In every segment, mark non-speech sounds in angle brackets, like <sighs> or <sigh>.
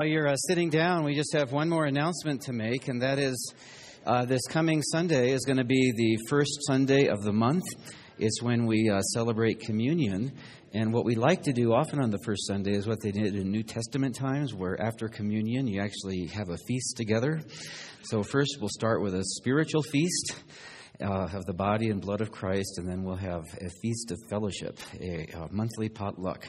While you're uh, sitting down, we just have one more announcement to make, and that is uh, this coming Sunday is going to be the first Sunday of the month. It's when we uh, celebrate communion. And what we like to do often on the first Sunday is what they did in New Testament times, where after communion, you actually have a feast together. So, first, we'll start with a spiritual feast. Uh, of the body and blood of Christ, and then we'll have a feast of fellowship, a, a monthly potluck.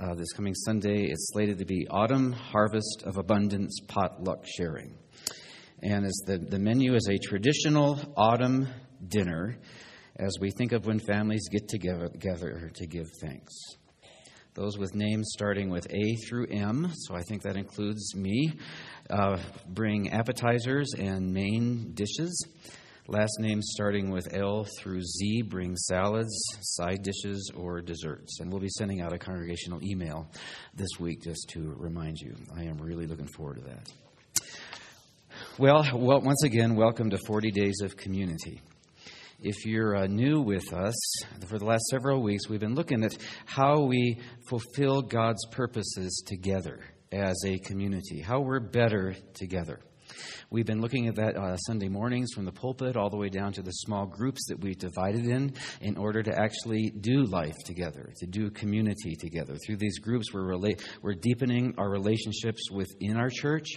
Uh, this coming Sunday, it's slated to be Autumn Harvest of Abundance Potluck Sharing. And as the, the menu is a traditional autumn dinner, as we think of when families get together, together to give thanks. Those with names starting with A through M, so I think that includes me, uh, bring appetizers and main dishes. Last names starting with L through Z bring salads, side dishes, or desserts. And we'll be sending out a congregational email this week just to remind you. I am really looking forward to that. Well, well once again, welcome to 40 Days of Community. If you're uh, new with us, for the last several weeks, we've been looking at how we fulfill God's purposes together as a community, how we're better together. We've been looking at that uh, Sunday mornings from the pulpit all the way down to the small groups that we've divided in in order to actually do life together, to do community together. Through these groups, we're, rela- we're deepening our relationships within our church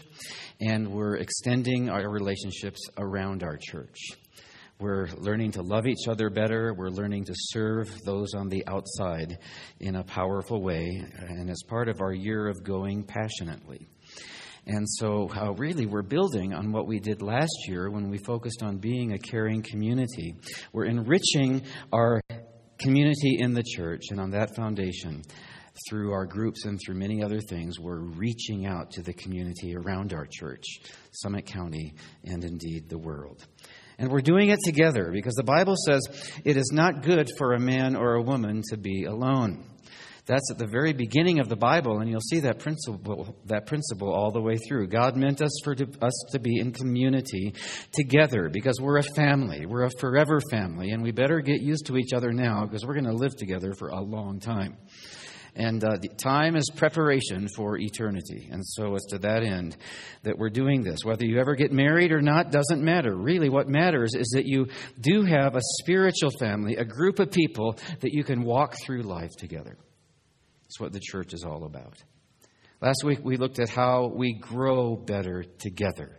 and we're extending our relationships around our church. We're learning to love each other better. We're learning to serve those on the outside in a powerful way. And as part of our year of going passionately. And so, uh, really, we're building on what we did last year when we focused on being a caring community. We're enriching our community in the church, and on that foundation, through our groups and through many other things, we're reaching out to the community around our church, Summit County, and indeed the world. And we're doing it together because the Bible says it is not good for a man or a woman to be alone. That's at the very beginning of the Bible, and you'll see that principle, that principle all the way through. God meant us for to, us to be in community together because we're a family. We're a forever family, and we better get used to each other now because we're going to live together for a long time. And uh, time is preparation for eternity. And so it's to that end that we're doing this. Whether you ever get married or not doesn't matter. Really, what matters is that you do have a spiritual family, a group of people that you can walk through life together. It's what the church is all about. Last week we looked at how we grow better together.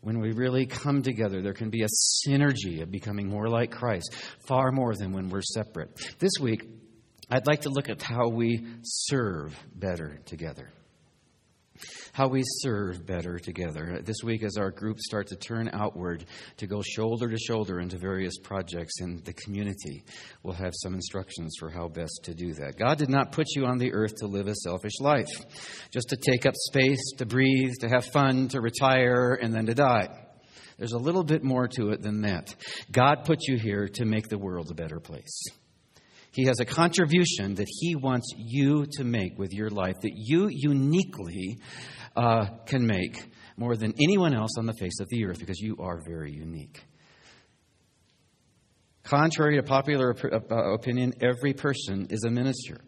When we really come together, there can be a synergy of becoming more like Christ, far more than when we're separate. This week, I'd like to look at how we serve better together how we serve better together. This week, as our groups start to turn outward to go shoulder to shoulder into various projects in the community, we'll have some instructions for how best to do that. God did not put you on the earth to live a selfish life, just to take up space, to breathe, to have fun, to retire, and then to die. There's a little bit more to it than that. God put you here to make the world a better place. He has a contribution that He wants you to make with your life that you uniquely uh, can make more than anyone else on the face of the earth because you are very unique. Contrary to popular uh, opinion, every person is a minister.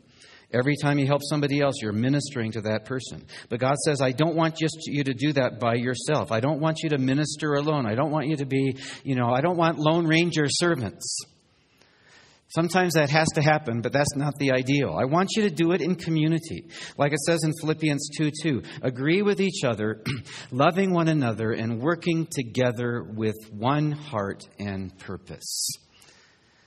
Every time you help somebody else, you're ministering to that person. But God says, I don't want just you to do that by yourself. I don't want you to minister alone. I don't want you to be, you know, I don't want Lone Ranger servants. Sometimes that has to happen, but that's not the ideal. I want you to do it in community. Like it says in Philippians 2 2. Agree with each other, <clears throat> loving one another, and working together with one heart and purpose.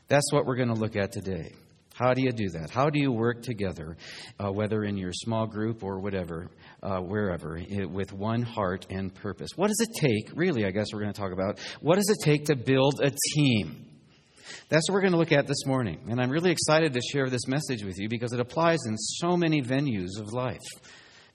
That's what we're going to look at today. How do you do that? How do you work together, uh, whether in your small group or whatever, uh, wherever, it, with one heart and purpose? What does it take, really, I guess we're going to talk about, what does it take to build a team? That's what we're going to look at this morning. And I'm really excited to share this message with you because it applies in so many venues of life.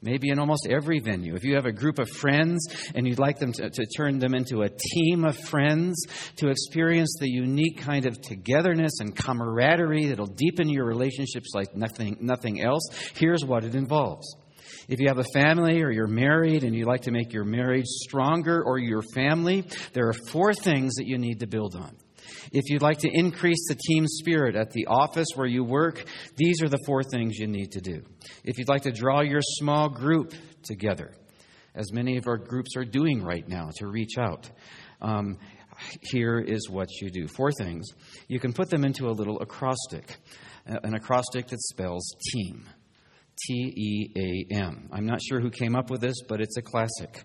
Maybe in almost every venue. If you have a group of friends and you'd like them to, to, turn them into a team of friends, to experience the unique kind of togetherness and camaraderie that'll deepen your relationships like nothing, nothing else, here's what it involves. If you have a family or you're married and you'd like to make your marriage stronger or your family, there are four things that you need to build on. If you'd like to increase the team spirit at the office where you work, these are the four things you need to do. If you'd like to draw your small group together, as many of our groups are doing right now to reach out. Um, here is what you do four things. You can put them into a little acrostic, an acrostic that spells team. T E A M. I'm not sure who came up with this, but it's a classic.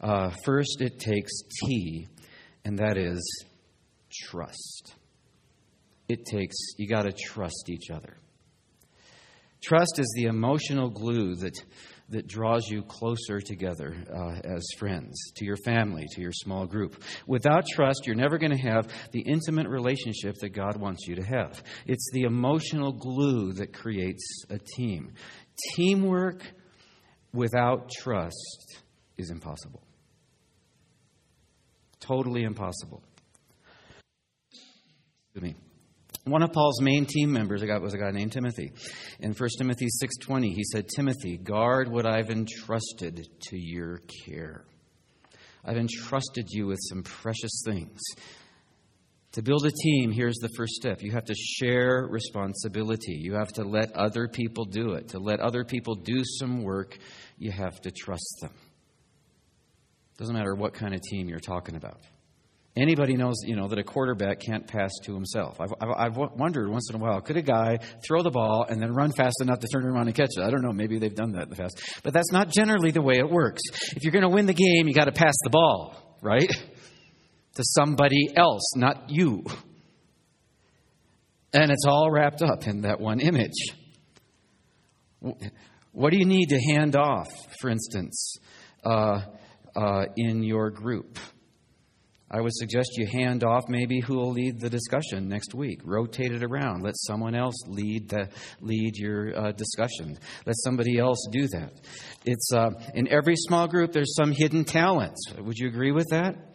Uh, first, it takes T, and that is trust. It takes, you got to trust each other. Trust is the emotional glue that, that draws you closer together uh, as friends, to your family, to your small group. Without trust, you're never going to have the intimate relationship that God wants you to have. It's the emotional glue that creates a team. Teamwork without trust is impossible. Totally impossible. Me. One of Paul's main team members was a guy named Timothy. In 1 Timothy 6:20, he said, "Timothy, guard what I've entrusted to your care. I've entrusted you with some precious things. To build a team, here's the first step. You have to share responsibility. You have to let other people do it. To let other people do some work, you have to trust them. Doesn't matter what kind of team you're talking about. Anybody knows, you know, that a quarterback can't pass to himself. I've, I've, wondered once in a while, could a guy throw the ball and then run fast enough to turn around and catch it? I don't know. Maybe they've done that in the past. But that's not generally the way it works. If you're going to win the game, you got to pass the ball, right? <laughs> To somebody else, not you. And it's all wrapped up in that one image. What do you need to hand off, for instance, uh, uh, in your group? I would suggest you hand off maybe who will lead the discussion next week. Rotate it around. Let someone else lead the, lead your uh, discussion. Let somebody else do that. It's uh, in every small group. There's some hidden talents. Would you agree with that?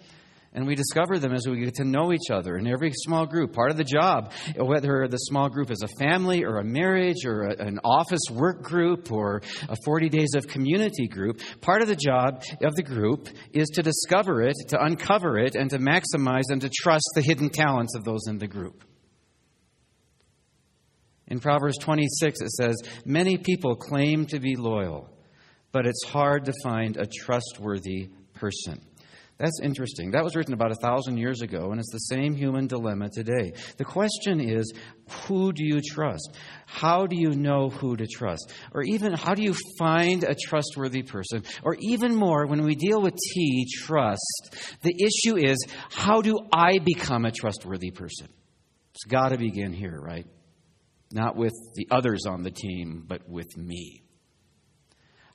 And we discover them as we get to know each other in every small group. Part of the job, whether the small group is a family or a marriage or a, an office work group or a 40 days of community group, part of the job of the group is to discover it, to uncover it, and to maximize and to trust the hidden talents of those in the group. In Proverbs 26, it says, Many people claim to be loyal, but it's hard to find a trustworthy person. That's interesting. That was written about a thousand years ago, and it's the same human dilemma today. The question is who do you trust? How do you know who to trust? Or even how do you find a trustworthy person? Or even more, when we deal with T, trust, the issue is how do I become a trustworthy person? It's got to begin here, right? Not with the others on the team, but with me.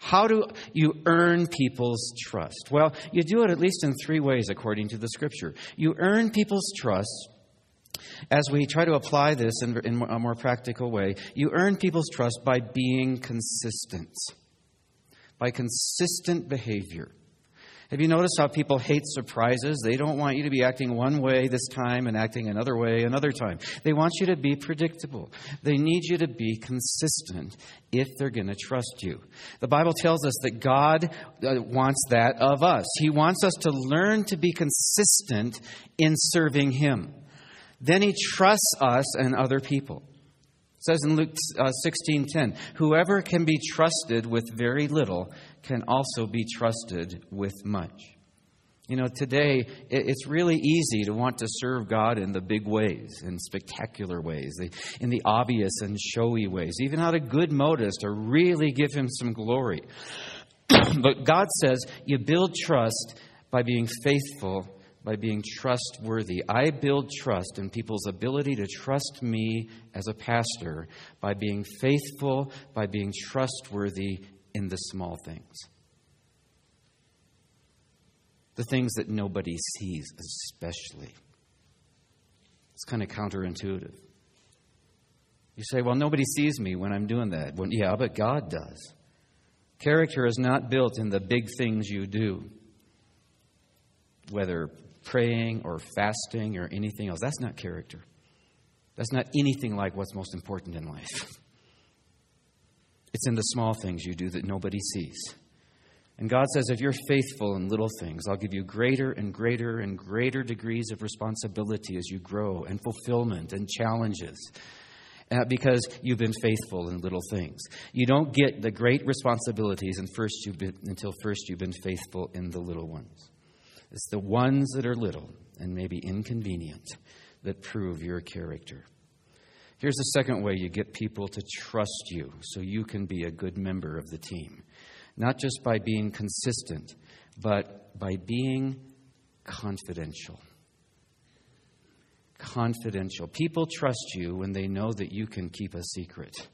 How do you earn people's trust? Well, you do it at least in three ways according to the scripture. You earn people's trust as we try to apply this in, in a more practical way. You earn people's trust by being consistent, by consistent behavior. Have you noticed how people hate surprises? They don't want you to be acting one way this time and acting another way another time. They want you to be predictable. They need you to be consistent if they're going to trust you. The Bible tells us that God uh, wants that of us. He wants us to learn to be consistent in serving Him. Then He trusts us and other people. It says in Luke uh, 16:10, "Whoever can be trusted with very little can also be trusted with much. You know, today it's really easy to want to serve God in the big ways, in spectacular ways, in the obvious and showy ways, even out of good motives to really give Him some glory. <clears throat> but God says you build trust by being faithful, by being trustworthy. I build trust in people's ability to trust me as a pastor by being faithful, by being trustworthy in the small things. The things that nobody sees, especially. It's kind of counterintuitive. You say, well, nobody sees me when I'm doing that. Well, yeah, but God does. Character is not built in the big things you do, whether praying or fasting or anything else. That's not character. That's not anything like what's most important in life. <laughs> It's in the small things you do that nobody sees. And God says, if you're faithful in little things, I'll give you greater and greater and greater degrees of responsibility as you grow, and fulfillment and challenges. uh, because you've been faithful in little things. You don't get the great responsibilities first been, until first you've been faithful in the little ones. It's the ones that are little and maybe inconvenient that prove your character. Here's the second way you get people to trust you so you can be a good member of the team. Not just by being consistent, but by being confidential confidential. People trust you when they know that you can keep a secret.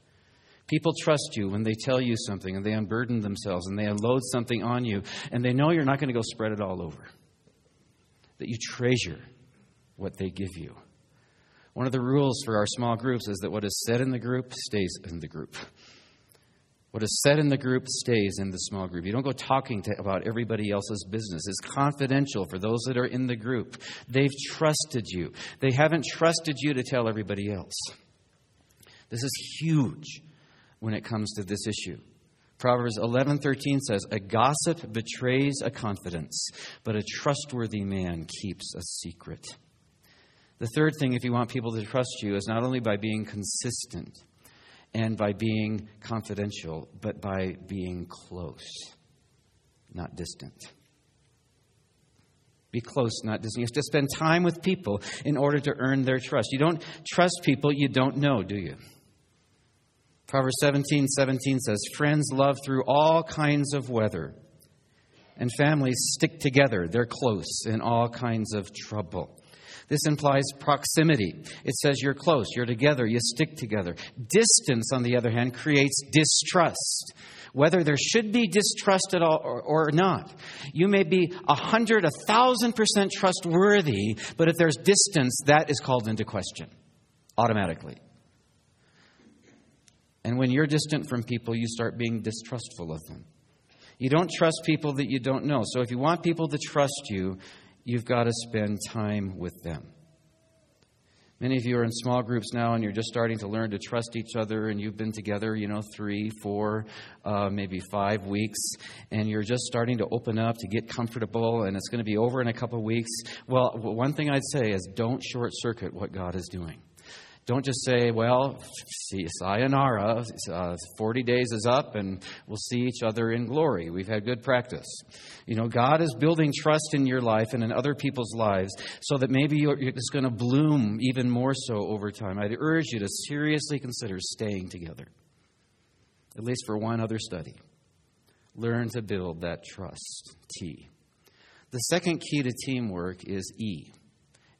People trust you when they tell you something and they unburden themselves and they unload something on you and they know you're not going to go spread it all over. That you treasure what they give you. One of the rules for our small groups is that what is said in the group stays in the group. What is said in the group stays in the small group. You don't go talking to, about everybody else's business. It's confidential for those that are in the group. They've trusted you. They haven't trusted you to tell everybody else. This is huge when it comes to this issue. Proverbs 11:13 says, "A gossip betrays a confidence, but a trustworthy man keeps a secret." The third thing if you want people to trust you is not only by being consistent, and by being confidential, but by being close, not distant. Be close, not distant. You have to spend time with people in order to earn their trust. You don't trust people you don't know, do you? Proverbs 17 17 says, Friends love through all kinds of weather, and families stick together. They're close in all kinds of trouble. This implies proximity. It says you're close, you're together, you stick together. Distance, on the other hand, creates distrust. Whether there should be distrust at all or, or not. You may be a hundred, a thousand percent trustworthy, but if there's distance, that is called into question automatically. And when you're distant from people, you start being distrustful of them. You don't trust people that you don't know. So if you want people to trust you, you've got to spend time with them. Many of you are in small groups now and you're just starting to learn to trust each other, and you've been together, you know, three, four, uh, maybe five weeks, and you're just starting to open up to get comfortable, and it's going to be over in a couple of weeks. Well, one thing I'd say is don't short circuit what God is doing. Don't just say, well, see, sayonara, uh, 40 days is up and we'll see each other in glory. We've had good practice. You know, God is building trust in your life and in other people's lives so that maybe it's going to bloom even more so over time. I'd urge you to seriously consider staying together, at least for one other study. Learn to build that trust. T. The second key to teamwork is E,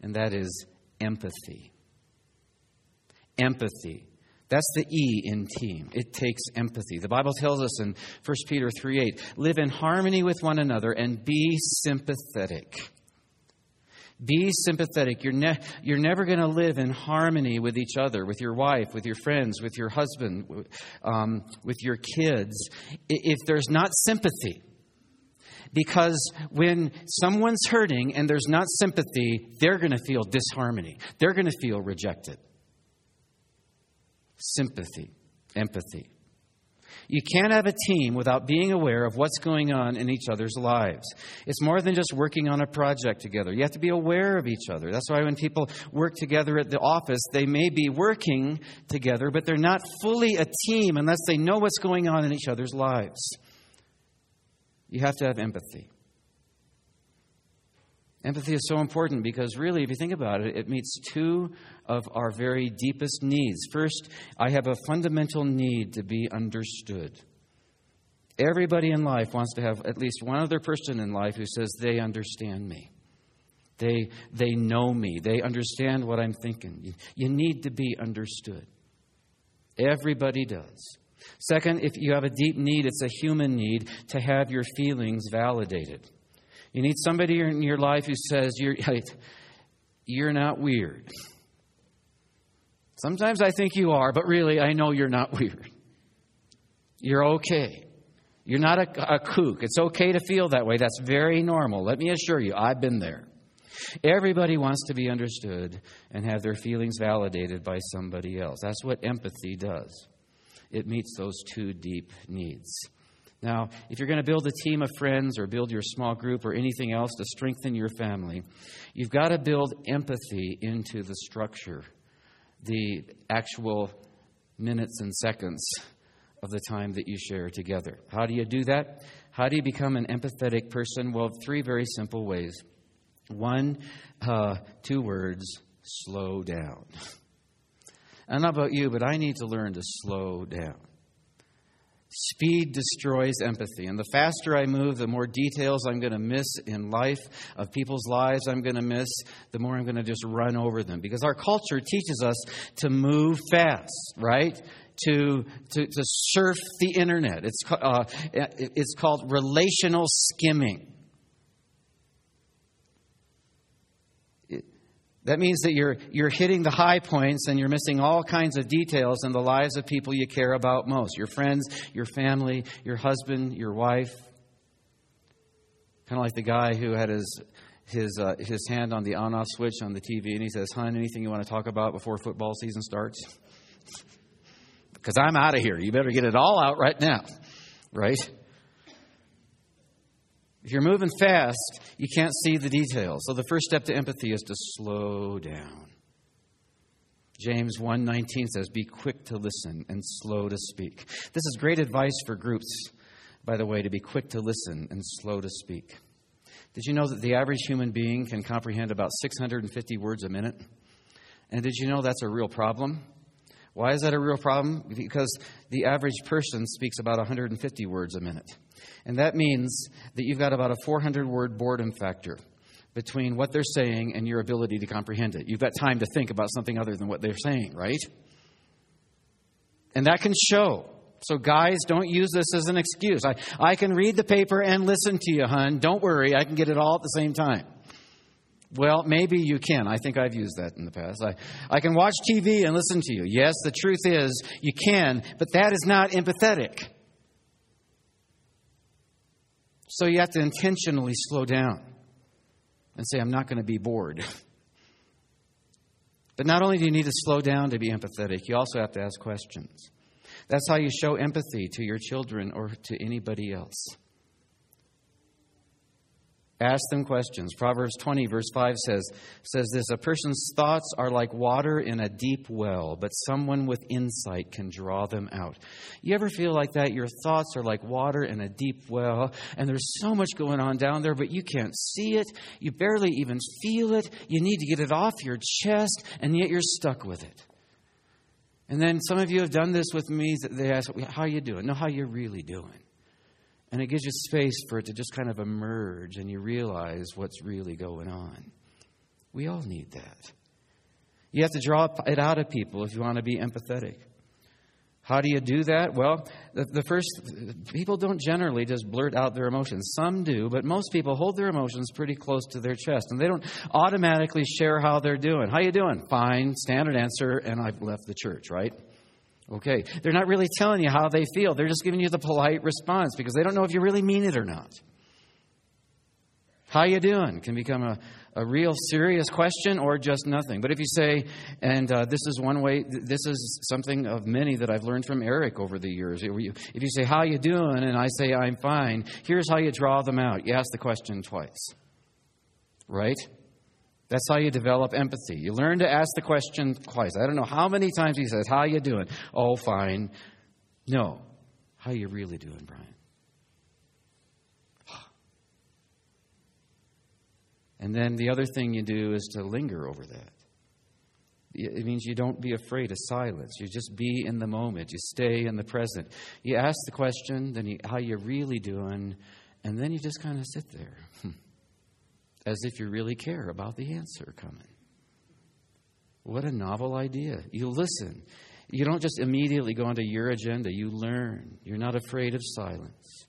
and that is empathy empathy. That's the E in team. It takes empathy. The Bible tells us in 1 Peter 3 8, live in harmony with one another and be sympathetic. Be sympathetic. You're, ne- you're never going to live in harmony with each other, with your wife, with your friends, with your husband, um, with your kids, if there's not sympathy. Because when someone's hurting and there's not sympathy, they're going to feel disharmony. They're going to feel rejected sympathy, empathy. You can't have a team without being aware of what's going on in each other's lives. It's more than just working on a project together. You have to be aware of each other. That's why when people work together at the office, they may be working together, but they're not fully a team unless they know what's going on in each other's lives. You have to have empathy. Empathy is so important because, really, if you think about it, it meets two of our very deepest needs. First, I have a fundamental need to be understood. Everybody in life wants to have at least one other person in life who says they understand me. They, they know me. They understand what I'm thinking. You, you need to be understood. Everybody does. Second, if you have a deep need, it's a human need to have your feelings validated. You need somebody in your life who says, You're, <laughs> you're not weird. Sometimes I think you are, but really, I know you're not <laughs> weird. You're okay. You're not a, a, kook. It's okay to feel that way. That's very normal. Let me assure you, I've been there. Everybody wants to be understood and have their feelings validated by somebody else. That's what empathy does. It meets those two deep needs. Now, if you're going to build a team of friends or build your small group or anything else to strengthen your family, you've got to build empathy into the structure, the actual minutes and seconds of the time that you share together. How do you do that? How do you become an empathetic person? Well, three very simple ways. One, uh, two words slow down. Don't know about you, but I need to learn to slow down. Speed destroys empathy. And the faster I move, the more details I'm going to miss in life, of people's lives I'm going to miss, the more I'm going to just run over them. Because our culture teaches us to move fast, right? To, to, to surf the internet. It's, uh, it's called relational skimming. That means that you're, you're hitting the high points and you're missing all kinds of details in the lives of people you care about most your friends, your family, your husband, your wife. Kind of like the guy who had his, his, uh, his hand on the on off switch on the TV and he says, Hun, anything you want to talk about before football season starts? <laughs> Because I'm out of here. You better get it all out right now, right? If you're moving fast, you can't see the details. So the first step to empathy is to slow down. James 1:19 says, "Be quick to listen and slow to speak." This is great advice for groups, by the way, to be quick to listen and slow to speak. Did you know that the average human being can comprehend about 650 words a minute? And did you know that's a real problem? Why is that a real problem? Because the average person speaks about 150 words a minute. And that means that you've got about a 400 word boredom factor between what they're saying and your ability to comprehend it. You've got time to think about something other than what they're saying, right? And that can show. So, guys, don't use this as an excuse. I, I can read the paper and listen to you, hun. Don't worry, I can get it all at the same time. Well, maybe you can. I think I've used that in the past. I, I can watch TV and listen to you. Yes, the truth is you can, but that is not empathetic. So you have to intentionally slow down and say, I'm not going to be bored. <laughs> But not only do you need to slow down to be empathetic, you also have to ask questions. That's how you show empathy to your children or to anybody else. Ask them questions. Proverbs 20, verse 5 says, says this A person's thoughts are like water in a deep well, but someone with insight can draw them out. You ever feel like that? Your thoughts are like water in a deep well, and there's so much going on down there, but you can't see it. You barely even feel it. You need to get it off your chest, and yet you're stuck with it. And then some of you have done this with me. They ask, How are you doing? No, how you really doing? And it gives you space for it to just kind of emerge and you realize what's really going on. We all need that. You have to draw it out of people if you want to be empathetic. How do you do that? Well, the, the, first, people don't generally just blurt out their emotions. Some do, but most people hold their emotions pretty close to their chest, and they don't automatically share how they're doing. How you doing? Fine, standard answer, and I've left the church, right? Okay. They're not really telling you how they feel. They're just giving you the polite response because they don't know if you really mean it or not. How you doing can become a, a real serious question or just nothing. But if you say, and uh, this is one way, this is something of many that I've learned from Eric over the years. If you say, how you doing? And I say, I'm fine. Here's how you draw them out. You ask the question twice. Right? That's how you develop empathy. You learn to ask the question twice. I don't know how many times he says, How you doing? Oh, fine. No. How you really doing, Brian? <sighs> And then the other thing you do is to linger over that. It means you don't be afraid of silence. You just be in the moment. You stay in the present. You ask the question, then you, how you really doing, and then you just kind of sit there. <laughs> As if you really care about the answer coming. What a novel idea. You listen. You don't just immediately go into your agenda, you learn. You're not afraid of silence.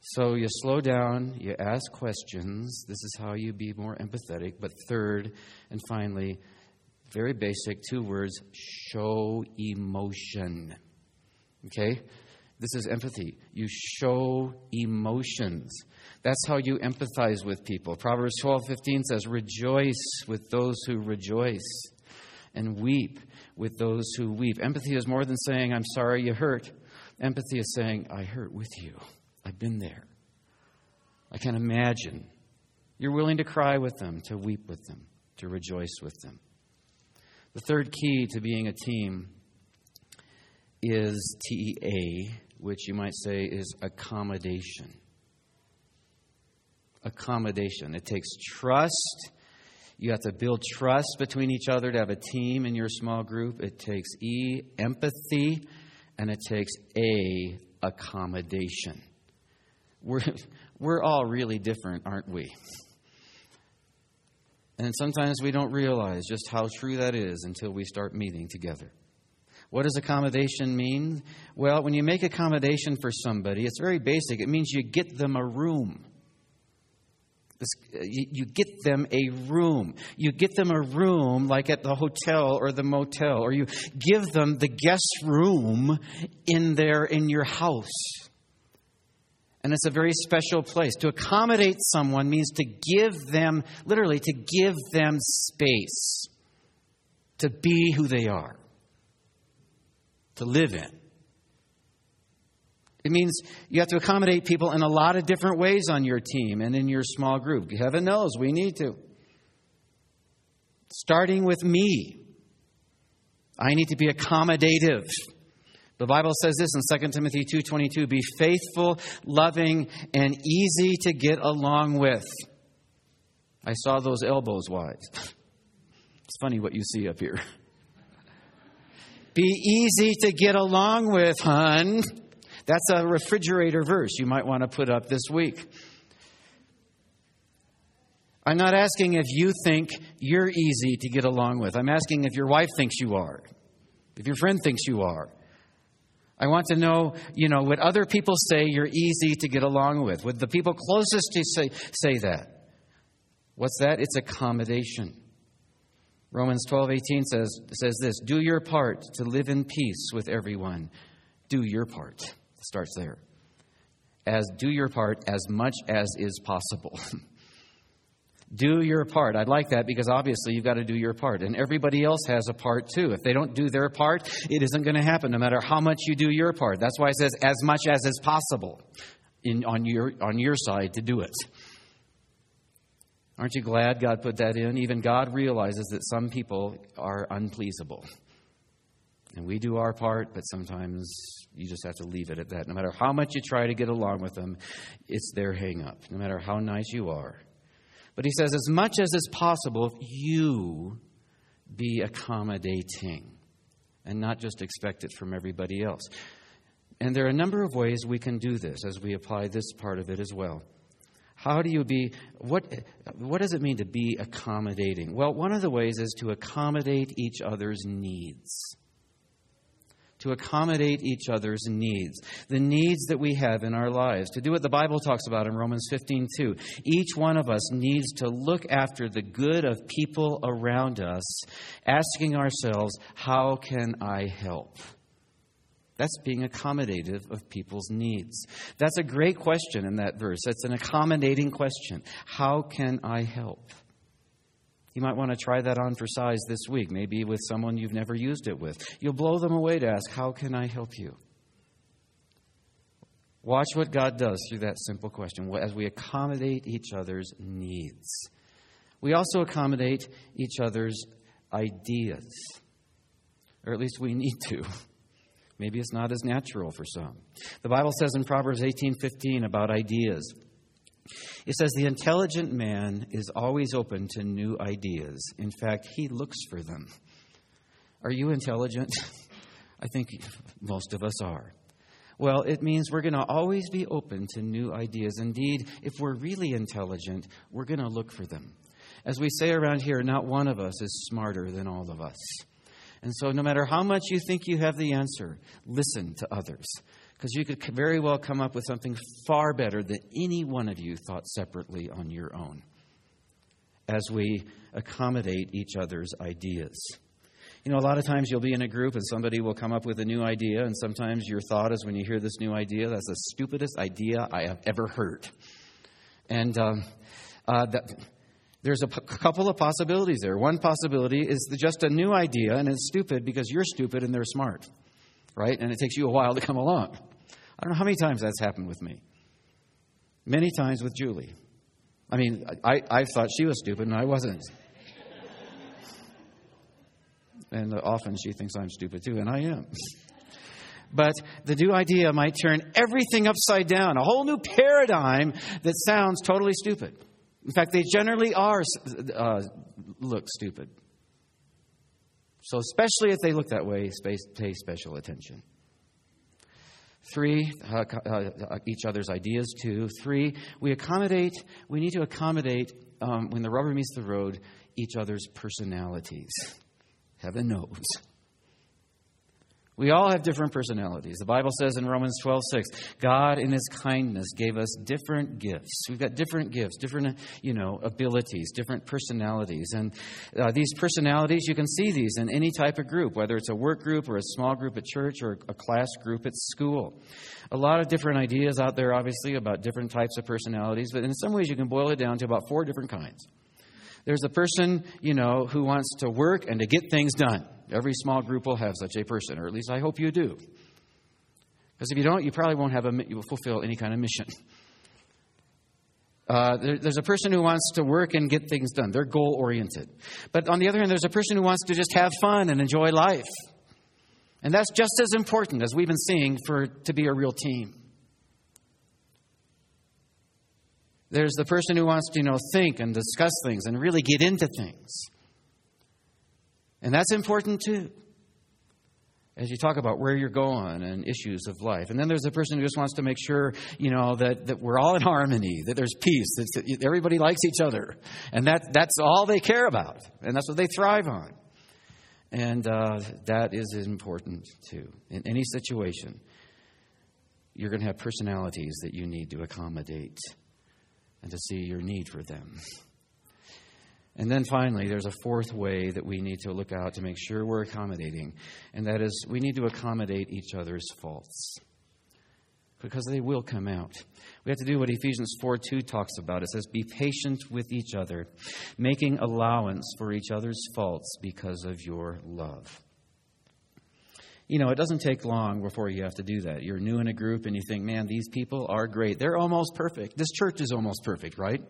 So you slow down, you ask questions. This is how you be more empathetic. But third and finally, very basic two words show emotion. Okay? This is empathy. You show emotions. That's how you empathize with people. Proverbs 12:15 says, "Rejoice with those who rejoice and weep with those who weep." Empathy is more than saying, "I'm sorry you hurt." Empathy is saying, "I hurt with you. I've been there. I can imagine." You're willing to cry with them, to weep with them, to rejoice with them. The third key to being a team is T A, which you might say is accommodation. Accommodation. It takes trust. You have to build trust between each other to have a team in your small group. It takes E, empathy, and it takes A, accommodation. We're, <laughs> we're all really different, aren't we? And sometimes we don't realize just how true that is until we start meeting together. What does accommodation mean? Well, when you make accommodation for somebody, it's very basic. It means you get them a room. Uh, you get them a room. You get them a room like at the hotel or the motel, or you give them the guest room in there in your house. And it's a very special place. To accommodate someone means to give them, literally, to give them space to be who they are, to live in. It means you have to accommodate people in a lot of different ways on your team and in your small group. Heaven knows we need to. Starting with me, I need to be accommodative. The Bible says this in 2 Timothy 2:22, be faithful, loving, and easy to get along with. I saw those elbows, wives. <laughs> It's funny what you see up here. <laughs> Be easy to get along with, hun. That's a refrigerator verse you might want to put up this week. I'm not asking if you think you're easy to get along with. I'm asking if your wife thinks you are, if your friend thinks you are. I want to know, you know, would other people say you're easy to get along with? Would the people closest to say, say that? What's that? It's accommodation. Romans 12, 18 says, says this Do your part to live in peace with everyone. Do your part. Starts there. As do your part as much as is possible. <laughs> Do your part. I like that because obviously you've got to do your part. And everybody else has a part too. If they don't do their part, it isn't going to happen no matter how much you do your part. That's why it says as much as is possible in, on, your, on your side to do it. Aren't you glad God put that in? Even God realizes that some people are unpleasable. And we do our part, but sometimes you just have to leave it at that. No matter how much you try to get along with them, it's their hang up. No matter how nice you are. But he says, as much as is possible, you be accommodating and not just expect it from everybody else. And there are a number of ways we can do this as we apply this part of it as well. How do you be, what, what does it mean to be accommodating? Well, one of the ways is to accommodate each other's needs to accommodate each other's needs, the needs that we have in our lives, to do what the Bible talks about in Romans 15 2. Each one of us needs to look after the good of people around us, asking ourselves, How can I help? That's being accommodative of people's needs. That's a great question in that verse. That's an accommodating question. How can I help? You might want to try that on for size this week, maybe with someone you've never used it with. You'll blow them away to ask, How can I help you? Watch what God does through that simple question as we accommodate each other's needs. We also accommodate each other's ideas, or at least we need to. Maybe it's not as natural for some. The Bible says in Proverbs 18:15 about ideas. It says, The intelligent man is always open to new ideas. In fact, he looks for them. Are you intelligent? <laughs> I think most of us are. Well, it means we're going to always be open to new ideas. Indeed, if we're really intelligent, we're going to look for them. As we say around here, not one of us is smarter than all of us. And so, no matter how much you think you have the answer, listen to others because you could very well come up with something far better than any one of you thought separately on your own as we accommodate each other's ideas. You know, a lot of times you'll be in a group and somebody will come up with a new idea, and sometimes your thought is when you hear this new idea, that's the stupidest idea I have ever heard. And um, uh, that, there's a p- couple of possibilities there. One possibility is just a new idea, and it's stupid because you're stupid and they're smart right? And it takes you a while to come along. I don't know how many times that's happened with me. Many times with Julie. I mean, I, I thought she was stupid and I wasn't. and often she thinks I'm stupid too, and I am. But the new idea might turn everything upside down, a whole new paradigm that sounds totally stupid. In fact, they generally are uh, look stupid. So, especially if they look that way, pay special attention. Three, uh, uh, each other's ideas. Two, three, we accommodate, we need to accommodate, um, when the rubber meets the road, each other's personalities. Heaven knows. We all have different personalities. The Bible says in Romans 12, 6, God in his kindness gave us different gifts. We've got different gifts, different, you know, abilities, different personalities. And uh, these personalities, you can see these in any type of group, whether it's a work group or a small group at church or a class group at school. A lot of different ideas out there, obviously, about different types of personalities, but in some ways you can boil it down to about four different kinds. There's a person, you know, who wants to work and to get things done. Every small group will have such a person, or at least I hope you do. Because if you don't, you probably won't have a, you will fulfill any kind of mission. Uh, there, there's a person who wants to work and get things done. They're goal oriented. But on the other hand, there's a person who wants to just have fun and enjoy life. And that's just as important as we've been seeing for to be a real team. There's the person who wants to, you know, think and discuss things and really get into things. And that's important too. As you talk about where you're going and issues of life. And then there's a person who just wants to make sure, you know, that, that we're all in harmony, that there's peace, that everybody likes each other. And that, that's all they care about. And that's what they thrive on. And uh, that is important too. In any situation, you're going to have personalities that you need to accommodate and to see your need for them. And then finally, there's a fourth way that we need to look out to make sure we're accommodating, and that is we need to accommodate each other's faults because they will come out. We have to do what Ephesians 4 2 talks about. It says, Be patient with each other, making allowance for each other's faults because of your love. You know, it doesn't take long before you have to do that. You're new in a group and you think, man, these people are great. They're almost perfect. This church is almost perfect, right?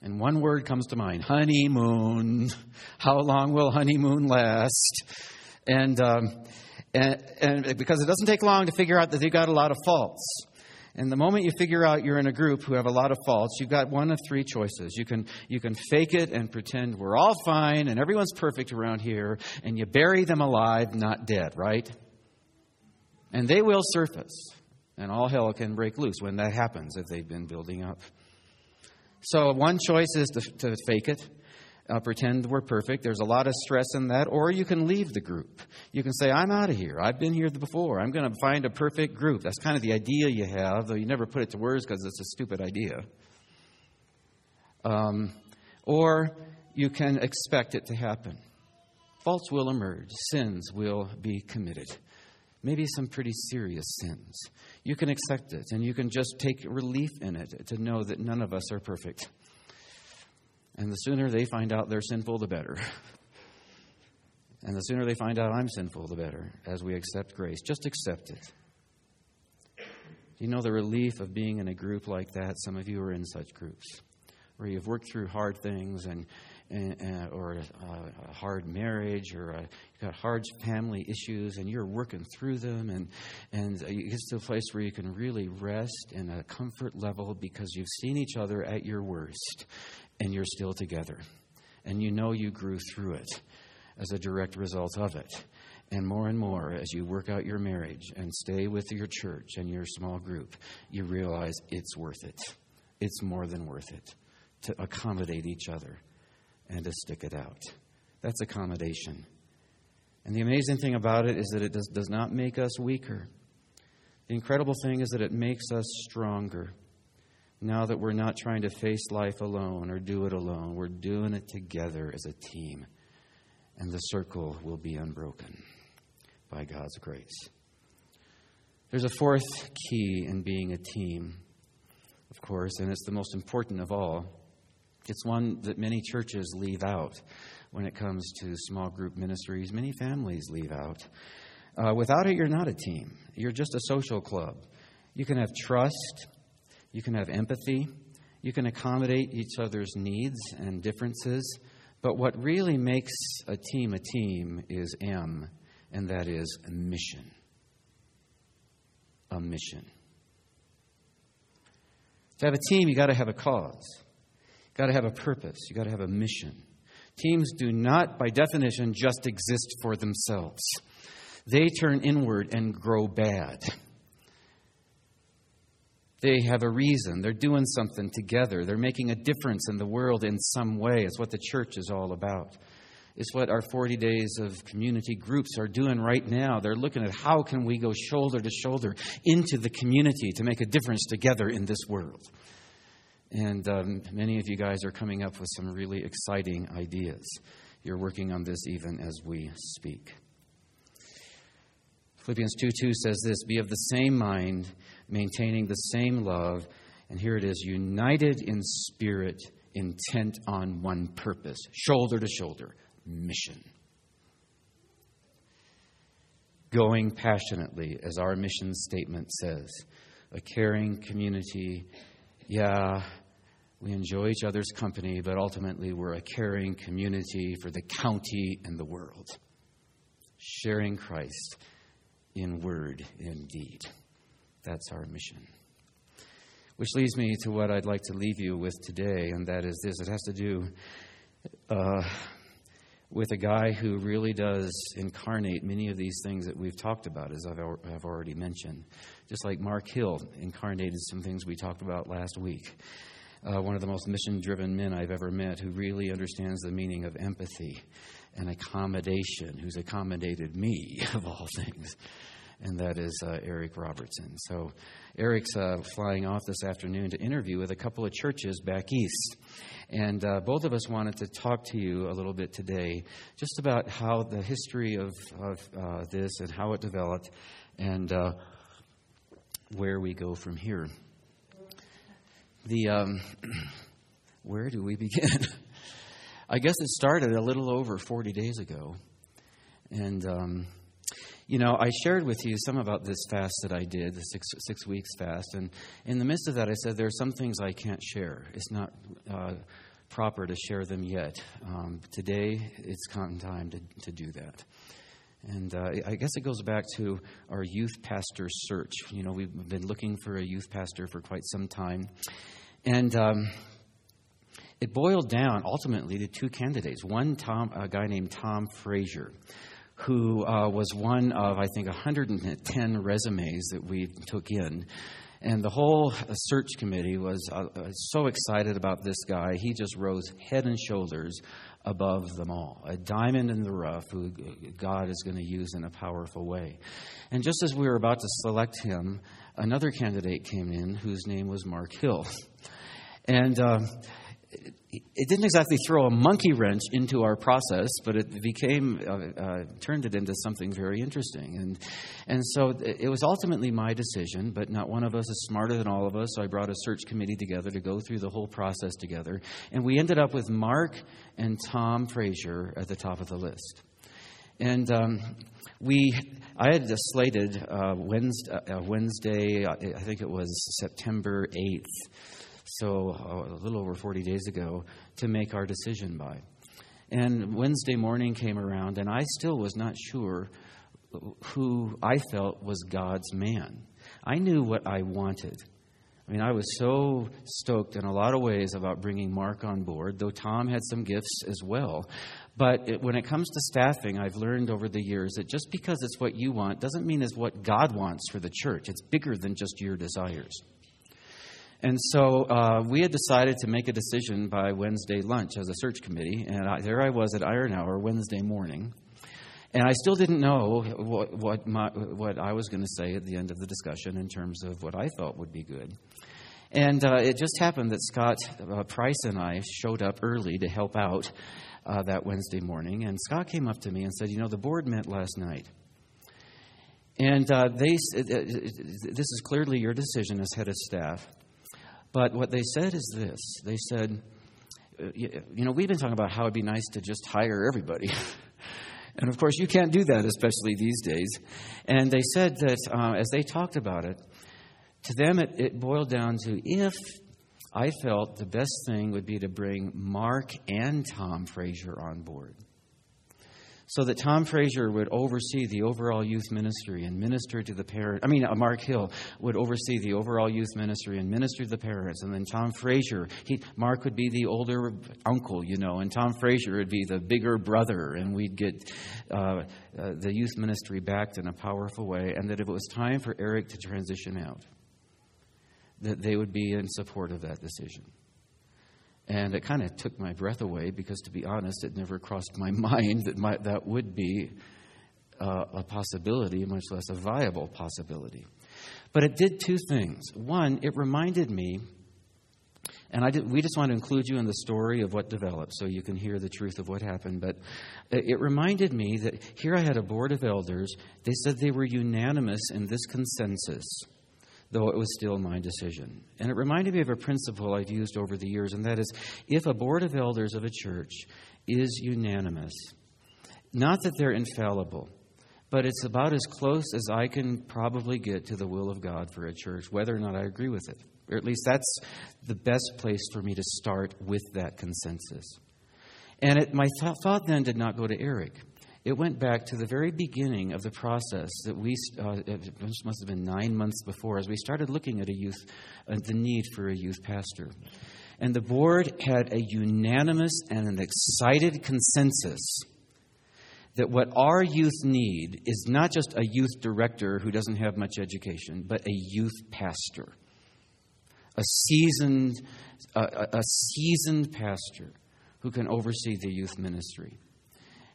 And one word comes to mind honeymoon. <laughs> How long will honeymoon last? And, um, and, and because it doesn't take long to figure out that they've got a lot of faults. And the moment you figure out you're in a group who have a lot of faults, you've got one of three choices. You can, you can fake it and pretend we're all fine and everyone's perfect around here, and you bury them alive, not dead, right? And they will surface, and all hell can break loose when that happens if they've been building up. So, one choice is to, to fake it, uh, pretend we're perfect. There's a lot of stress in that. Or you can leave the group. You can say, I'm out of here. I've been here before. I'm going to find a perfect group. That's kind of the idea you have, though you never put it to words because it's a stupid idea. Um, or you can expect it to happen. Faults will emerge, sins will be committed maybe some pretty serious sins. You can accept it and you can just take relief in it to know that none of us are perfect. And the sooner they find out they're sinful, the better. <laughs> And the sooner they find out I'm sinful, the better, as we accept grace. Just accept it. You know the relief of being in a group like that? Some of you are in such groups where you've worked through hard things and and, or a, a, hard marriage or a, you've got hard family issues and you're working through them and, and you get to a place where you can really rest in a comfort level because you've seen each other at your worst and you're still together. And you know you grew through it as a direct result of it. And more and more, as you work out your marriage and stay with your church and your small group, you realize it's worth it. It's more than worth it to accommodate each other and to stick it out. That's accommodation. And the amazing thing about it is that it does, does not make us weaker. The incredible thing is that it makes us stronger. Now that we're not trying to face life alone or do it alone, we're doing it together as a team. And the circle will be unbroken by God's grace. There's a fourth key in being a team, of course, and it's the most important of all. It's one that many churches leave out when it comes to small group ministries. Many families leave out. Uh, without it, you're not a team, you're just a social club. You can have trust, you can have empathy, you can accommodate each other's needs and differences. But what really makes a team a team is M, and that is mission. a mission. To have a team, you got to have a cause. You got to have a purpose. You got to have a mission. Teams do not, by definition, just exist for themselves. They turn inward and grow bad. They have a reason. They're doing something together. They're making a difference in the world in some way. It's what the church is all about. It's what our 40 days of community groups are doing right now. They're looking at how can we go shoulder to shoulder into the community to make a difference together in this world. And um, many of you guys are coming up with some really exciting ideas. You're working on this even as we speak. Philippians 2 2 says this Be of the same mind maintaining the same love. And here it is united in spirit, intent on one purpose, shoulder to shoulder, mission. Going passionately, as our mission statement says, a caring community. Yeah, we enjoy each other's company, but ultimately we're a caring community for the county and the world. Sharing Christ in word and deed. That's our mission. Which leads me to what I'd like to leave you with today, and that is this it has to do uh, with a guy who really does incarnate many of these things that we've talked about, as I've, I've already mentioned. Just like Mark Hill incarnated some things we talked about last week. Uh, one of the most mission driven men I've ever met who really understands the meaning of empathy and accommodation, who's accommodated me, <laughs> of all things and that is uh, Eric Robertson. So, Eric's uh, flying off this afternoon to interview with a couple of churches back east. And uh, both of us wanted to talk to you a little bit today just about how the history of, of uh, this and how it developed and uh, where we go from here. The um, <clears throat> where do we begin? <laughs> I guess it started a little over 40 days ago. And um, you know, I shared with you some about this fast that I did, the six, six weeks fast. And in the midst of that, I said, there are some things I can't share. It's not uh, proper to share them yet. Um, today, it's content time to, to do that. And uh, I guess it goes back to our youth pastor search. You know, we've been looking for a youth pastor for quite some time. And um, it boiled down ultimately to two candidates. One, Tom, a guy named Tom Frazier who uh, was one of, I think, 110 resumes that we took in. And the whole uh, search committee was uh, uh, so excited about this guy. He just rose head and shoulders above them all. A diamond in the rough who God is going to use in a powerful way. And just as we were about to select him, another candidate came in whose name was Mark Hill. And uh, it didn't exactly throw a monkey wrench into our process, but it became uh, uh, turned it into something very interesting. And and so it was ultimately my decision, but not one of us is smarter than all of us. So I brought a search committee together to go through the whole process together, and we ended up with Mark and Tom Frazier at the top of the list. And um, we, I had slated uh, Wednesday, uh, Wednesday, I think it was September eighth so uh, a little over 40 days ago, to make our decision by. And Wednesday morning came around, and I still was not sure who I felt was God's man. I knew what I wanted. I mean, I was so stoked in a lot of ways about bringing Mark on board, though Tom had some gifts as well. But it, when it comes to staffing, I've learned over the years that just because it's what you want doesn't mean it's what God wants for the church. It's bigger than just your desires. And so uh, we had decided to make a decision by Wednesday lunch as a search committee. And I, there I was at Iron Hour Wednesday morning. And I still didn't know what, what, my, what I was going to say at the end of the discussion in terms of what I thought would be good. And uh, it just happened that Scott uh, Price and I showed up early to help out uh, that Wednesday morning. And Scott came up to me and said, You know, the board met last night. And uh, they, uh, this is clearly your decision as head of staff. But what they said is this they said, uh, you know, we've been talking about how it'd be nice to just hire everybody. <laughs> and of course, you can't do that, especially these days. And they said that uh, as they talked about it, to them it, it boiled down to if I felt the best thing would be to bring Mark and Tom Frazier on board. So that Tom Frazier would oversee the overall youth ministry and minister to the parents. I mean, uh, Mark Hill would oversee the overall youth ministry and minister to the parents. And then Tom Frazier, he, Mark would be the older uncle, you know, and Tom Frazier would be the bigger brother. And we'd get uh, uh, the youth ministry backed in a powerful way. And that if it was time for Eric to transition out, that they would be in support of that decision. And it kind of took my breath away because, to be honest, it never crossed my <laughs> mind that my, that would be uh, a possibility, much less a viable possibility. But it did two things. One, it reminded me, and I did, we just want to include you in the story of what developed so you can hear the truth of what happened. But it reminded me that here I had a board of elders. They said they were unanimous in this consensus though it was still my decision. And it reminded me of a principle I've used over the years, and that is if a board of elders of a church is unanimous, not that they're infallible, but it's about as close as I can probably get to the will of God for a church, whether or not I agree with it. Or at least that's the best place for me to start with that consensus. And it, my th- thought then did not go to Eric it went back to the very beginning of the process that we, uh, must have been nine months before, as we started looking at a youth, uh, the need for a youth pastor. And the board had a unanimous and an excited consensus that what our youth need is not just a youth director who doesn't have much education, but a youth pastor, a seasoned, a seasoned pastor who can oversee the youth ministry.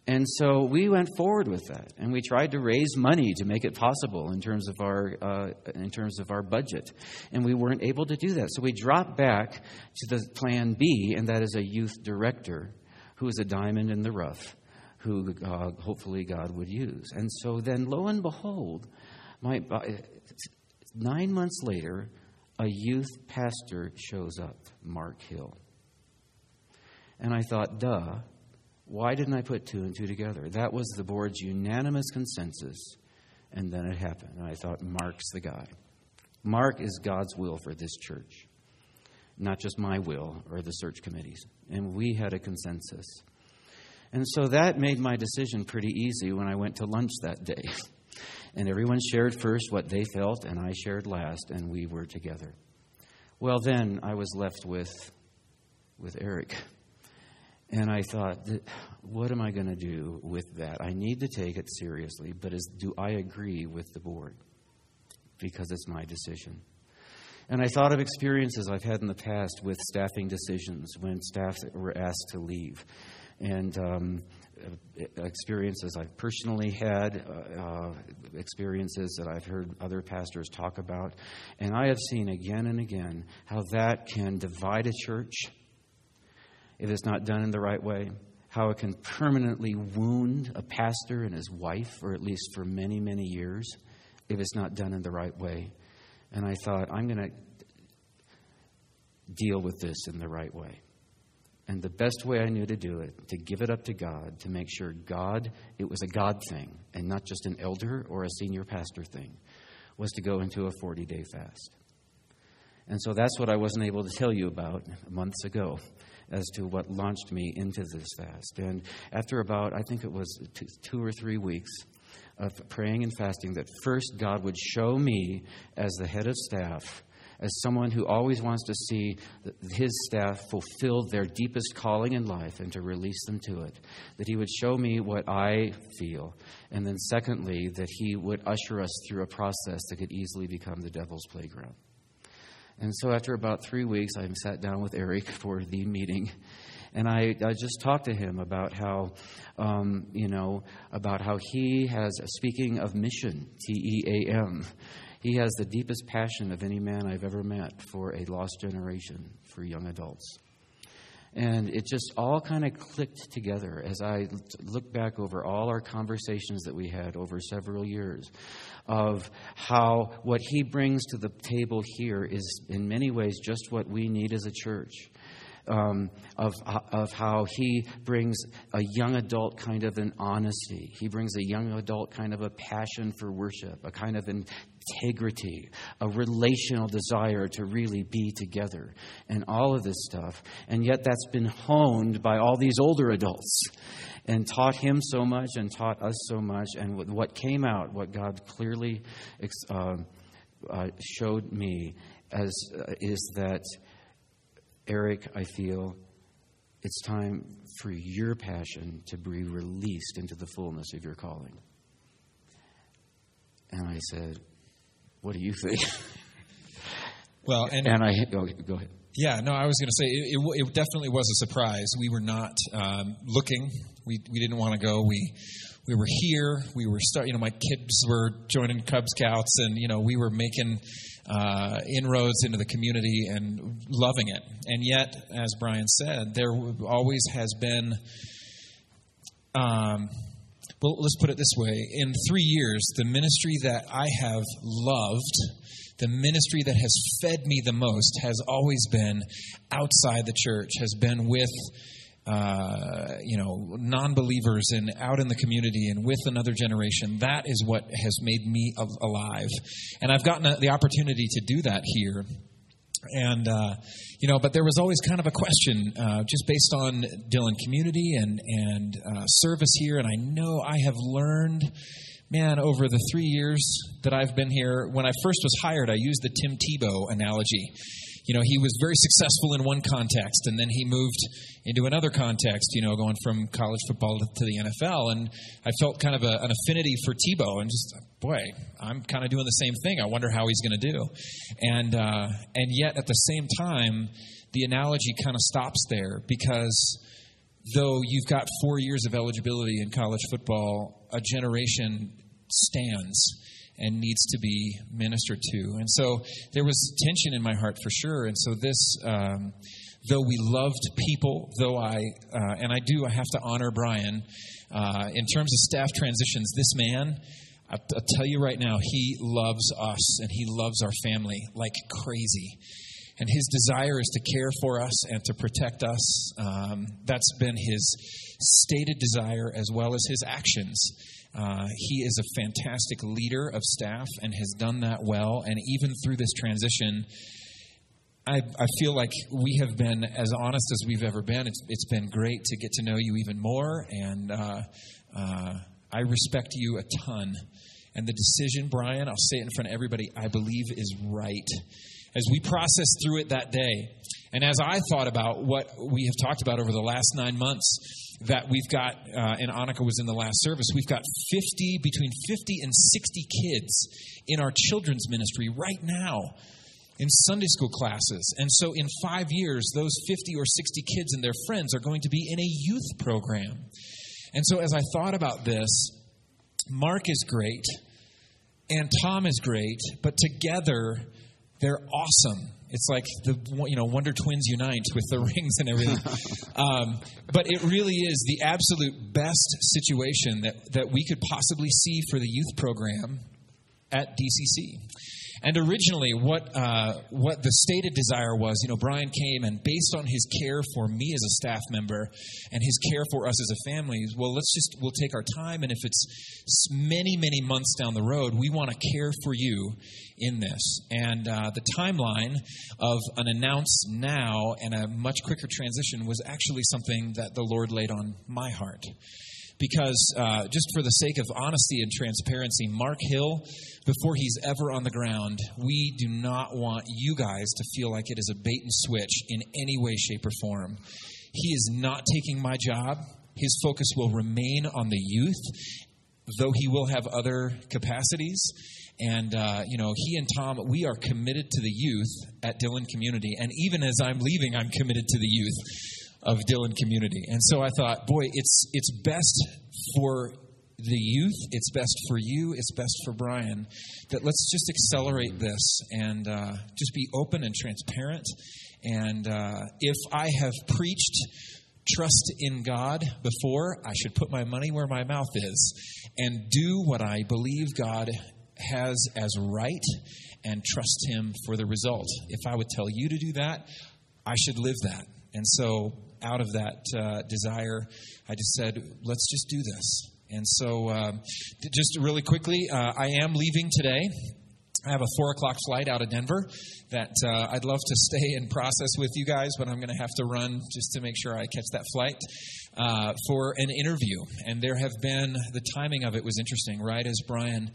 And so we went forward with that, and we tried to raise money to make it possible in terms of our uh, in terms of our budget, and we weren't able to do that. So we dropped back to the plan B, and that is a youth director who is a diamond in the rough, who uh, hopefully God would use. And so then, lo and behold, my uh, nine months later, a youth pastor shows up, Mark Hill, and I thought, duh why didn't I put two and two together? That was the board's unanimous consensus, and then it happened. And I thought, Mark's the guy. Mark is God's will for this church, not just my will or the search committee's. And we had a consensus. And so that made my decision pretty easy when I went to lunch that day. <laughs> and everyone shared first what they felt, and I shared last, and we were together. Well, then I was left with, with Eric. And I thought, what am I going to do with that? I need to take it seriously, but is, do I agree with the board? Because it's my decision. And I thought of experiences I've had in the past with staffing decisions when staff were asked to leave. And um, experiences I've personally had, uh, uh, experiences that I've heard other pastors talk about. And I have seen again and again how that can divide a church if it's not done in the right way, how it can permanently wound a pastor and his wife, or at least for many, many years, if it's not done in the right way. And I thought, I'm going to deal with this in the right way. And the best way I knew to do it, to give it up to God, to make sure God, it was a God thing and not just an elder or a senior pastor thing, was to go into a 40 day fast. And so that's what I wasn't able to tell you about months ago as to what launched me into this fast. And after about, I think it was two, two or three weeks of praying and fasting, that first God would show me as the head of staff as someone who always wants to see his staff fulfill their deepest calling in life and to release them to it. That he would show me what I feel. And then, secondly, that he would usher us through a process that could easily become the devil's playground. And so after about three weeks, I sat down with Eric <laughs> for the meeting. And I, I just talked to him about how, um, you know, about how he has, speaking of mission, T E A M, he has the deepest passion of any man I've ever met for a lost generation, for young adults. And it just all kind of clicked together as I look back over all our conversations that we had over several years of how what he brings to the table here is, in many ways, just what we need as a church. um, of, of how he brings a young adult kind of an honesty. He brings a young adult kind of a passion for worship, a kind of integrity, a relational desire to really be together, and all of this stuff. And yet that's been honed by all these older adults and taught him so much and taught us so much. And what came out, what God clearly uh, uh, showed me, as uh, is that Eric, I feel it's time for your passion to be released into the fullness of your calling. And I said, What do you think? <laughs> Well, and, and I go, go ahead. Yeah, no, I was going to say it, it, it, definitely was a surprise. We were not um, looking. We we didn't want to go. We we were here. We were start. You know, my kids were joining Cub Scouts, and you know, we were making uh, inroads into the community and loving it. And yet, as Brian said, there always has been. Um, well, let's put it this way: in three years, the ministry that I have loved the ministry that has fed me the most has always been outside the church, has been with uh, you know, non-believers and out in the community and with another generation. That is what has made me alive, and I've gotten the opportunity to do that here. And uh, you know, but there was always kind of a question, uh, just based on Dillon community and and uh, service here. And I know I have learned man, over the three years that I've been here, when I first was hired, I used the Tim Tebow analogy. You know, he was very successful in one context, and then he moved into another context, you know, going from college football to the NFL. And I felt kind of a, an affinity for Tebow, and just, boy, I'm kind of doing the same thing. I wonder how he's going to do. And, uh, and yet, at the same time, the analogy kind of stops there because though you've got four years of eligibility in college football, a generation stands and needs to be ministered to. And so there was tension in my heart for sure. And so this, um, though we loved people, though I, uh, and I do, I have to honor Brian. Uh, in terms of staff transitions, this man, I'll, I'll tell you right now, he loves us and he loves our family like crazy. And his desire is to care for us and to protect us. Um, that's been his stated desire as well as his actions. Uh, he is a fantastic leader of staff and has done that well. And even through this transition, I, I, feel like we have been as honest as we've ever been. It's, it's been great to get to know you even more, and uh, uh, I respect you a ton. And the decision, Brian, I'll say it in front of everybody, I believe is right. As we processed through it that day, and as I thought about what we have talked about over the last nine months, that we've got, uh, and Annika was in the last service, we've got 50, between 50 and 60 kids in our children's ministry right now in Sunday school classes. And so in five years, those 50 or 60 kids and their friends are going to be in a youth program. And so as I thought about this, Mark is great and Tom is great, but together they're awesome. It's like the you know Wonder Twins unite with the <laughs> rings and everything. <laughs> um, but it really is the absolute best situation that that we could possibly see for the youth program at DCC. And originally, what uh, what the stated desire was, you know, Brian came and based on his care for me as a staff member and his care for us as a family, well, let's just we'll take our time, and if it's many many months down the road, we want to care for you in this. And uh, the timeline of an announce now and a much quicker transition was actually something that the Lord laid on my heart because uh, just for the sake of honesty and transparency, Mark Hill, before he's ever on the ground, we do not want you guys to feel like it is a bait and switch in any way, shape, or form. He is not taking my job. His focus will remain on the youth, though he will have other capacities. And, uh, you know, he and Tom, we are committed to the youth at Dillon Community. And even as I'm leaving, I'm committed to the youth of Dillon community. And so I thought, boy, it's it's best for the youth, it's best for you, it's best for Brian that let's just accelerate this and uh, just be open and transparent. And uh, if I have preached trust in God before, I should put my money where my mouth is and do what I believe God has as right and trust Him for the result. If I would tell you to do that, I should live that And so, out of that uh, desire, I just said, let's just do this. And so, um, just really quickly, uh, I am leaving today. I have a four o'clock flight out of Denver that uh, I'd love to <laughs> stay and process with you guys, but I'm going to have to run just to make sure I catch that flight uh, for an interview. And there have been, the timing of it was interesting, right? As Brian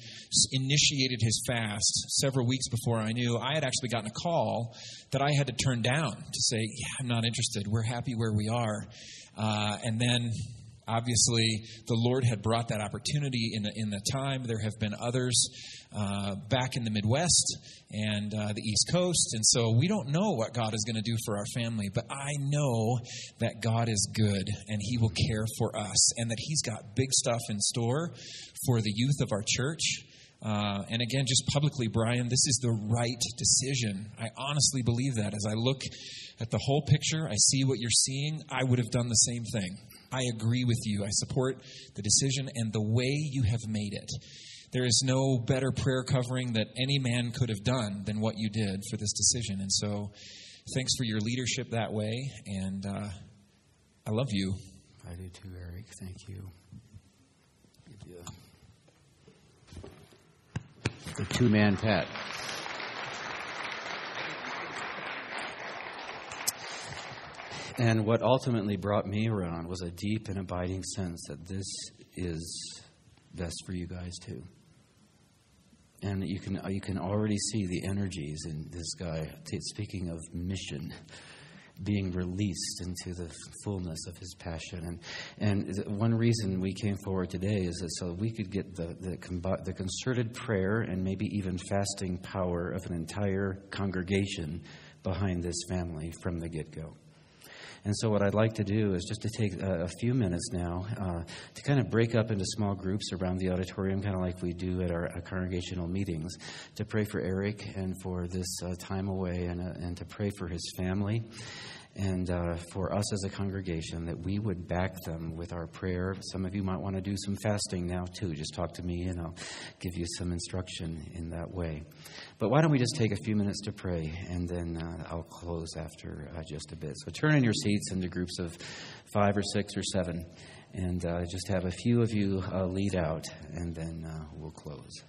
initiated his fast several weeks before I knew, I had actually gotten a call that I had to turn down to say, Yeah, I'm not interested. We're happy where we are. Uh, and then obviously the Lord had brought that opportunity in the, in the time. There have been others uh, back in the Midwest and uh, the East Coast. And so we don't know what God is going to do for our family, but I know that God is good and He will care for us and that He's got big stuff in store for the youth of our church. Uh, and again, just publicly, Brian, this is the right decision. I honestly believe that. As I look at the whole picture, I see what you're seeing. I would have done the same thing. I agree with you. I support the decision and the way you have made it. There is no better prayer covering that any man could have done than what you did for this decision. And so, thanks for your leadership that way. And uh, I love you. I do too, Eric. Thank you. The two man pat. And what ultimately brought me around was a deep and abiding sense that this is best for you guys too. And you can you can already see the energies in this guy. Speaking of mission, being released into the fullness of his passion. And, and one reason we came forward today is that so we could get the, the, the concerted prayer and maybe even fasting power of an entire congregation behind this family from the get go. And so, what I'd like to do is just to take a, a few minutes now uh, to kind of break up into small groups around the auditorium, kind of like we do at our, our congregational meetings, to pray for Eric and for this uh, time away and, uh, and to pray for his family and uh, for us as a congregation that we would back them with our prayer. Some of you might want to do some fasting now too. Just talk to me and I'll give you some instruction in that way. But why don't we just take a few minutes to pray and then uh, I'll close after uh, just a bit. So turn in your seats into groups of five or six or seven and uh, just have a few of you uh, lead out and then uh, we'll close.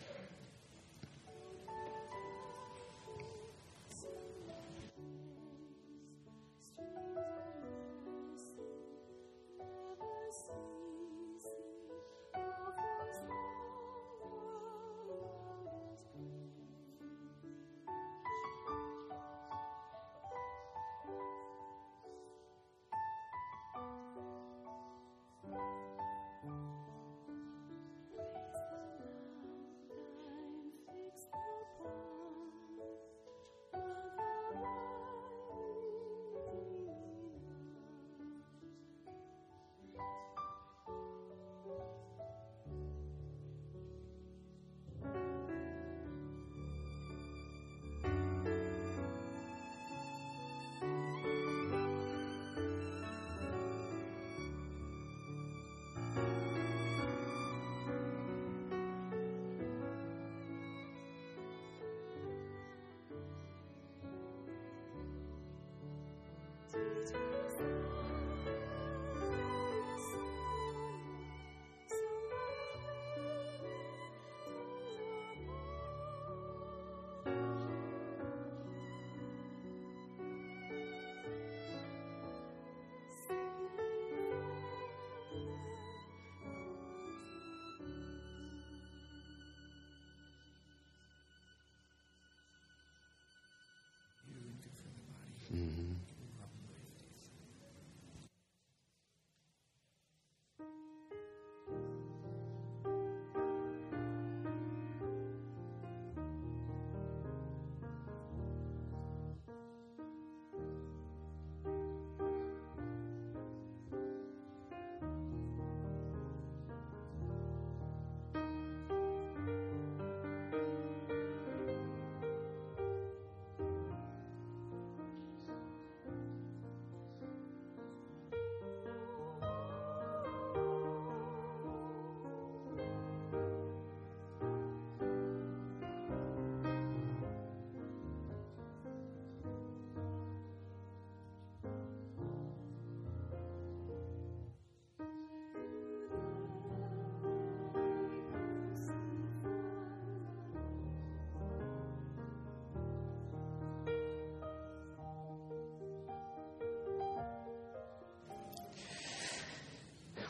Mm-hmm.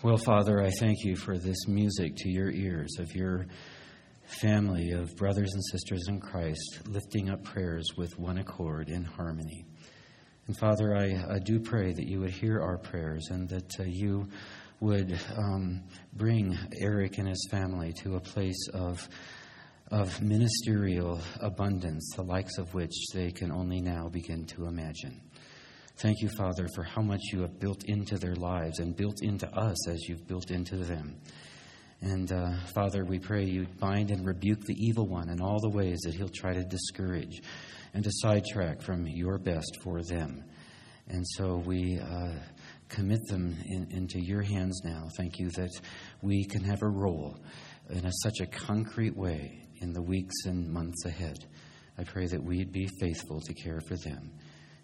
Well, Father, I thank you for this music to your ears of your family of brothers and sisters in Christ lifting up prayers with one accord in harmony. And Father, I, I do pray that you would hear our prayers and that uh, you would um, bring Eric and his family to a place of, of ministerial abundance, the likes of which they can only now begin to imagine. Thank you, Father, for how much you have built into their lives and built into us as you've built into them. And uh, Father, we pray you bind and rebuke the evil one in all the ways that he'll try to discourage and to sidetrack from your best for them. And so we uh, commit them in, into your hands now. Thank you that we can have a role in a, such a concrete way in the weeks and months ahead. I pray that we'd be faithful to care for them.